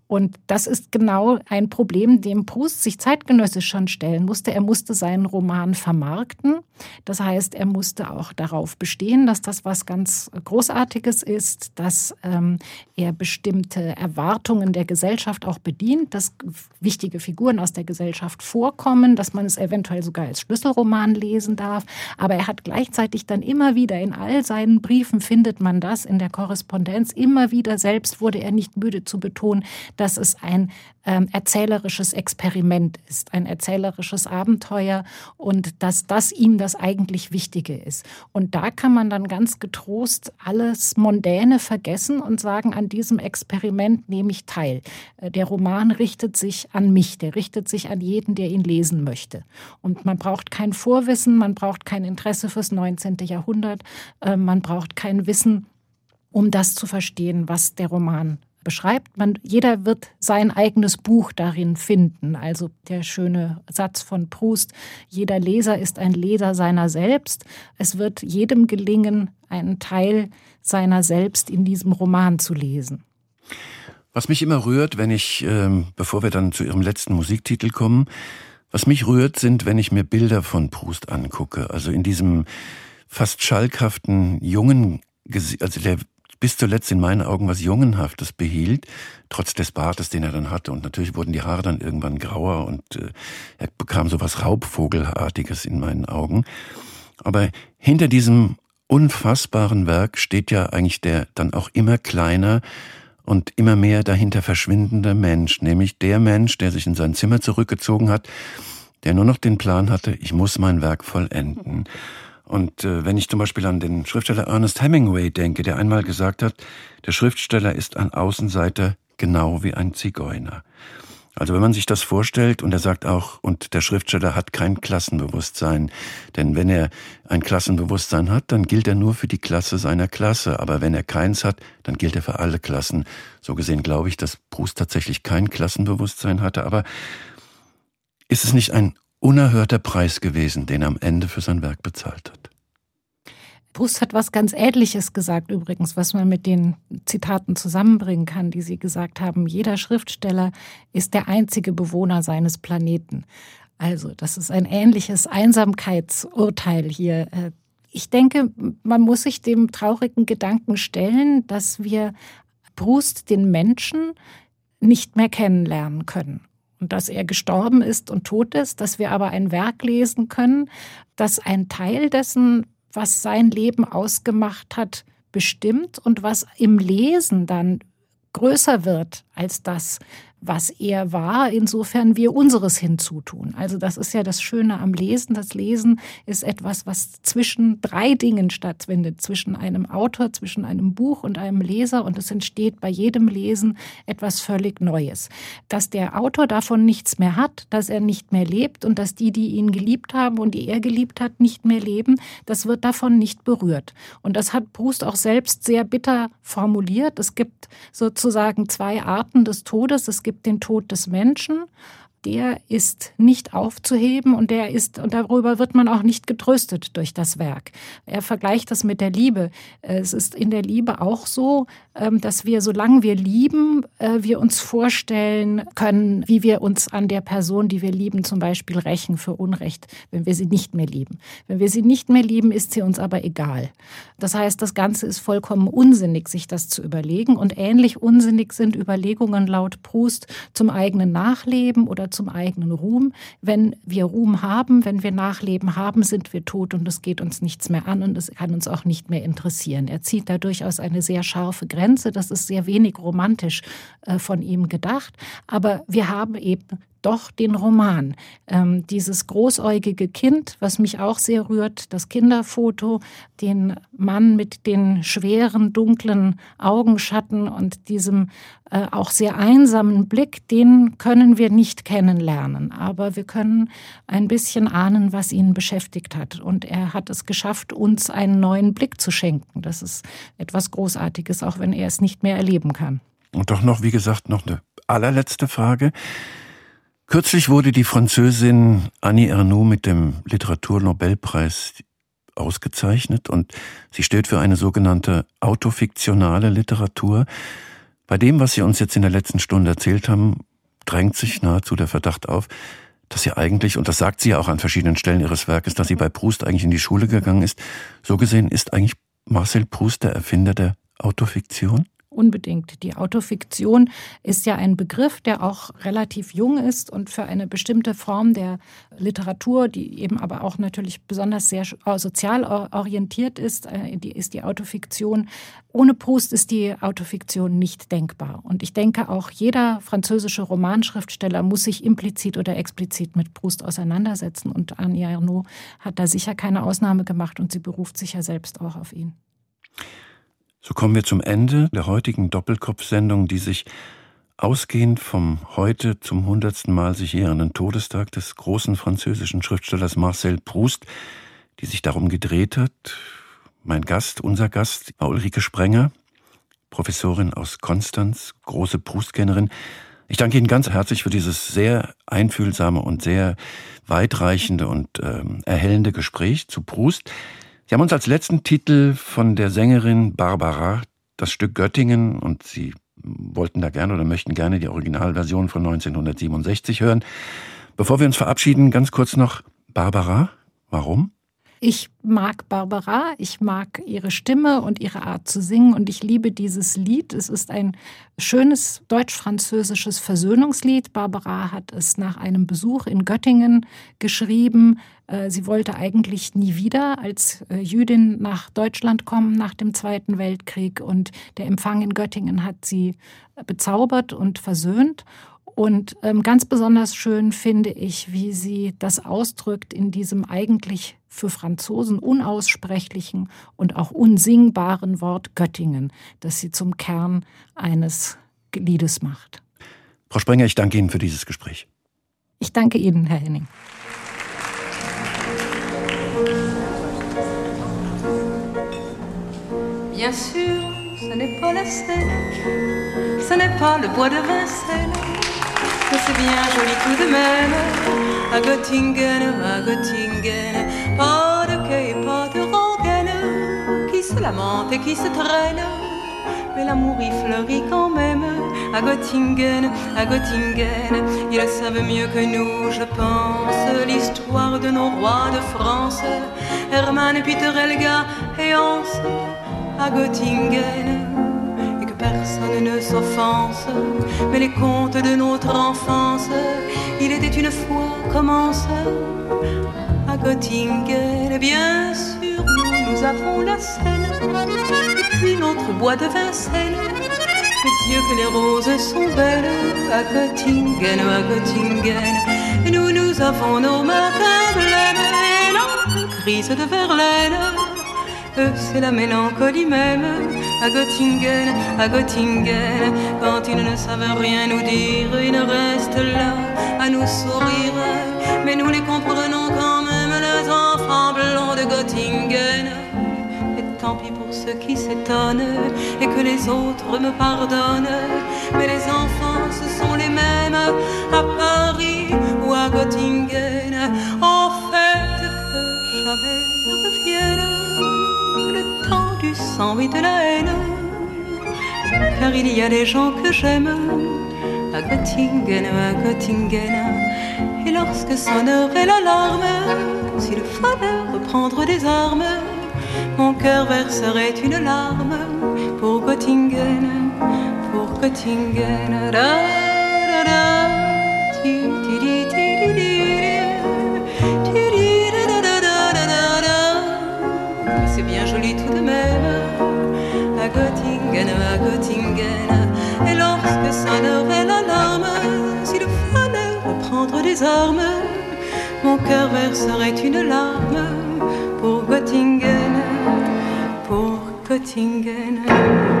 Und das ist genau ein Problem, dem Proust sich zeitgenössisch schon stellen musste. Er musste seinen Roman vermarkten. Das heißt, er musste auch darauf bestehen, dass das was ganz Großartiges ist, dass ähm, er bestimmte Erwartungen der Gesellschaft auch bedient, dass wichtige Figuren aus der Gesellschaft vorkommen, dass man es eventuell sogar als Schlüsselroman lesen darf. Aber er hat gleichzeitig dann immer wieder in all seinen Briefen findet man das in der Korrespondenz immer wieder selbst wurde er nicht müde zu betonen, dass es ein ähm, erzählerisches Experiment ist, ein erzählerisches Abenteuer und dass das ihm das eigentlich Wichtige ist. Und da kann man dann ganz getrost alles Mondäne vergessen und sagen, an diesem Experiment nehme ich teil. Äh, der Roman richtet sich an mich, der richtet sich an jeden, der ihn lesen möchte. Und man braucht kein Vorwissen, man braucht kein Interesse fürs 19. Jahrhundert, äh, man braucht kein Wissen, um das zu verstehen, was der Roman beschreibt. Man, jeder wird sein eigenes Buch darin finden. Also der schöne Satz von Proust, jeder Leser ist ein Leser seiner selbst. Es wird jedem gelingen, einen Teil seiner selbst in diesem Roman zu lesen. Was mich immer rührt, wenn ich, ähm, bevor wir dann zu Ihrem letzten Musiktitel kommen, was mich rührt, sind, wenn ich mir Bilder von Proust angucke. Also in diesem fast schalkhaften, jungen, also der bis zuletzt in meinen Augen was Jungenhaftes behielt, trotz des Bartes, den er dann hatte. Und natürlich wurden die Haare dann irgendwann grauer und äh, er bekam so was Raubvogelartiges in meinen Augen. Aber hinter diesem unfassbaren Werk steht ja eigentlich der dann auch immer kleiner und immer mehr dahinter verschwindende Mensch, nämlich der Mensch, der sich in sein Zimmer zurückgezogen hat, der nur noch den Plan hatte, ich muss mein Werk vollenden. Und äh, wenn ich zum Beispiel an den Schriftsteller Ernest Hemingway denke, der einmal gesagt hat, der Schriftsteller ist ein Außenseiter genau wie ein Zigeuner. Also wenn man sich das vorstellt und er sagt auch, und der Schriftsteller hat kein Klassenbewusstsein, denn wenn er ein Klassenbewusstsein hat, dann gilt er nur für die Klasse seiner Klasse, aber wenn er keins hat, dann gilt er für alle Klassen. So gesehen glaube ich, dass Proust tatsächlich kein Klassenbewusstsein hatte, aber ist es nicht ein unerhörter Preis gewesen, den er am Ende für sein Werk bezahlt hat. Proust hat was ganz Ähnliches gesagt übrigens, was man mit den Zitaten zusammenbringen kann, die Sie gesagt haben. Jeder Schriftsteller ist der einzige Bewohner seines Planeten. Also, das ist ein ähnliches Einsamkeitsurteil hier. Äh, ich denke, man muss sich dem traurigen Gedanken stellen, dass wir Proust, den Menschen, nicht mehr kennenlernen können und dass er gestorben ist und tot ist, dass wir aber ein Werk lesen können, das ein Teil dessen, was sein Leben ausgemacht hat, bestimmt und was im Lesen dann größer wird als das, was er war, insofern wir unseres hinzutun. Also das ist ja das Schöne am Lesen. Das Lesen ist etwas, was zwischen drei Dingen stattfindet, zwischen einem Autor, zwischen einem Buch und einem Leser und es entsteht bei jedem Lesen etwas völlig Neues. Dass der Autor davon nichts mehr hat, dass er nicht mehr lebt und dass die, die ihn geliebt haben und die er geliebt hat, nicht mehr leben, das wird davon nicht berührt. Und das hat Proust auch selbst sehr bitter formuliert. Es gibt sozusagen zwei Arten des Todes. Es gibt den Tod des Menschen der ist nicht aufzuheben und der ist, und darüber wird man auch nicht getröstet durch das Werk. Er vergleicht das mit der Liebe. Es ist in der Liebe auch so, dass wir, solange wir lieben, äh, wir uns vorstellen können, wie wir uns an der Person, die wir lieben, zum Beispiel rächen für Unrecht, wenn wir sie nicht mehr lieben. Wenn wir sie nicht mehr lieben, ist sie uns aber egal. Das heißt, das Ganze ist vollkommen unsinnig, sich das zu überlegen. Und ähnlich unsinnig sind Überlegungen laut Proust zum eigenen Nachleben oder zum eigenen Ruhm. Wenn wir Ruhm haben, wenn wir Nachleben haben, sind wir tot und es geht uns nichts mehr an und es kann uns auch nicht mehr interessieren. Er zieht da durchaus eine sehr scharfe Grenze. Das ist sehr wenig romantisch äh, von ihm gedacht. Aber wir haben eben doch den Roman. Ähm, dieses großäugige Kind, was mich auch sehr rührt, das Kinderfoto, den Mann mit den schweren, dunklen Augenschatten und diesem äh, auch sehr einsamen Blick, den können wir nicht kennenlernen. Aber wir können ein bisschen ahnen, was ihn beschäftigt hat. Und er hat es geschafft, uns einen neuen Blick zu schenken. Das ist etwas Großartiges, auch wenn er es nicht mehr erleben kann. Und doch noch, wie gesagt, noch eine allerletzte Frage. Kürzlich wurde die Französin Annie Ernaux mit dem Literaturnobelpreis ausgezeichnet und sie steht für eine sogenannte autofiktionale Literatur. Bei dem, was Sie uns jetzt in der letzten Stunde erzählt haben, drängt sich nahezu der Verdacht auf, dass sie eigentlich, und das sagt sie ja auch an verschiedenen Stellen ihres Werkes, dass sie bei Proust eigentlich in die Schule gegangen ist. So gesehen ist eigentlich Marcel Proust der Erfinder der Autofiktion? Unbedingt. Die Autofiktion ist ja ein Begriff, der auch relativ jung ist und für eine bestimmte Form der Literatur, die eben aber auch natürlich besonders sehr sozial orientiert ist, äh, ist die Autofiktion. Ohne Proust ist die Autofiktion nicht denkbar. Und ich denke auch jeder französische Romanschriftsteller muss sich implizit oder explizit mit Proust auseinandersetzen. Und Annie Arnaud hat da sicher keine Ausnahme gemacht und sie beruft sich ja selbst auch auf ihn. So kommen wir zum Ende der heutigen Doppelkopf-Sendung, die sich ausgehend vom heute zum hundertsten Mal sich jährenden Todestag des großen französischen Schriftstellers Marcel Proust, die sich darum gedreht hat. Mein Gast, unser Gast, war Ulrike Sprenger. Professorin aus Konstanz, große Proust-Kennerin. Ich danke Ihnen ganz herzlich für dieses sehr einfühlsame und sehr weitreichende und ähm, erhellende Gespräch zu Proust. Sie haben uns als letzten Titel von der Sängerin Barbara das Stück Göttingen und Sie wollten da gerne oder möchten gerne die Originalversion von 1967 hören. Bevor wir uns verabschieden, ganz kurz noch Barbara. Warum? Ich mag Barbara, ich mag ihre Stimme und ihre Art zu singen und ich liebe dieses Lied. Es ist ein schönes deutsch-französisches Versöhnungslied. Barbara hat es nach einem Besuch in Göttingen geschrieben. Äh, sie wollte eigentlich nie wieder als äh, Jüdin nach Deutschland kommen nach dem Zweiten Weltkrieg und der Empfang in Göttingen hat sie bezaubert und versöhnt. Und ähm, ganz besonders schön finde ich, wie sie das ausdrückt in diesem eigentlich für Franzosen unaussprechlichen und auch unsingbaren Wort Göttingen, das sie zum Kern eines Liedes macht. Frau Sprenger, ich danke Ihnen für dieses Gespräch. Ich danke Ihnen, Herr Henning. Bien sûr, ce n'est pas la Seine, ce n'est pas le bois de Vincennes. Que c'est bien joli tout de même. À Göttingen, à Göttingen, pas de quai et pas de rengaine qui se lamente et qui se traîne. Mais l'amour y fleurit quand même à Göttingen, à Göttingen. Ils savent mieux que nous, je pense, l'histoire de nos rois de France, Hermann, Peter, Helga et Hans à Göttingen personne ne s'offense, mais les contes de notre enfance, il était une fois commence à Göttingen, bien sûr, nous, avons la Seine, et puis notre bois de Vincennes. Mais Dieu que les roses sont belles à Göttingen, à Göttingen. Et nous, nous avons nos matins blêmes et la crise de Verlaine. C'est la mélancolie même à Göttingen, à Göttingen. Quand ils ne savent rien nous dire, ils restent là à nous sourire. Mais nous les comprenons quand même, les enfants blancs de Göttingen. Et tant pis pour ceux qui s'étonnent et que les autres me pardonnent. Mais les enfants, ce sont les mêmes à Paris ou à Göttingen. Sang de la haine. Car il y a des gens que j'aime à Göttingen, à Göttingen. Et lorsque sonnerait l'alarme, s'il fallait reprendre des armes, mon cœur verserait une larme pour Göttingen, pour Göttingen. Ti, ti, joli tout de même Göttingen, à Göttingen. Et lorsque sonnerait l'alarme, s'il fallait reprendre des armes, mon cœur verserait une larme pour Göttingen, pour Göttingen.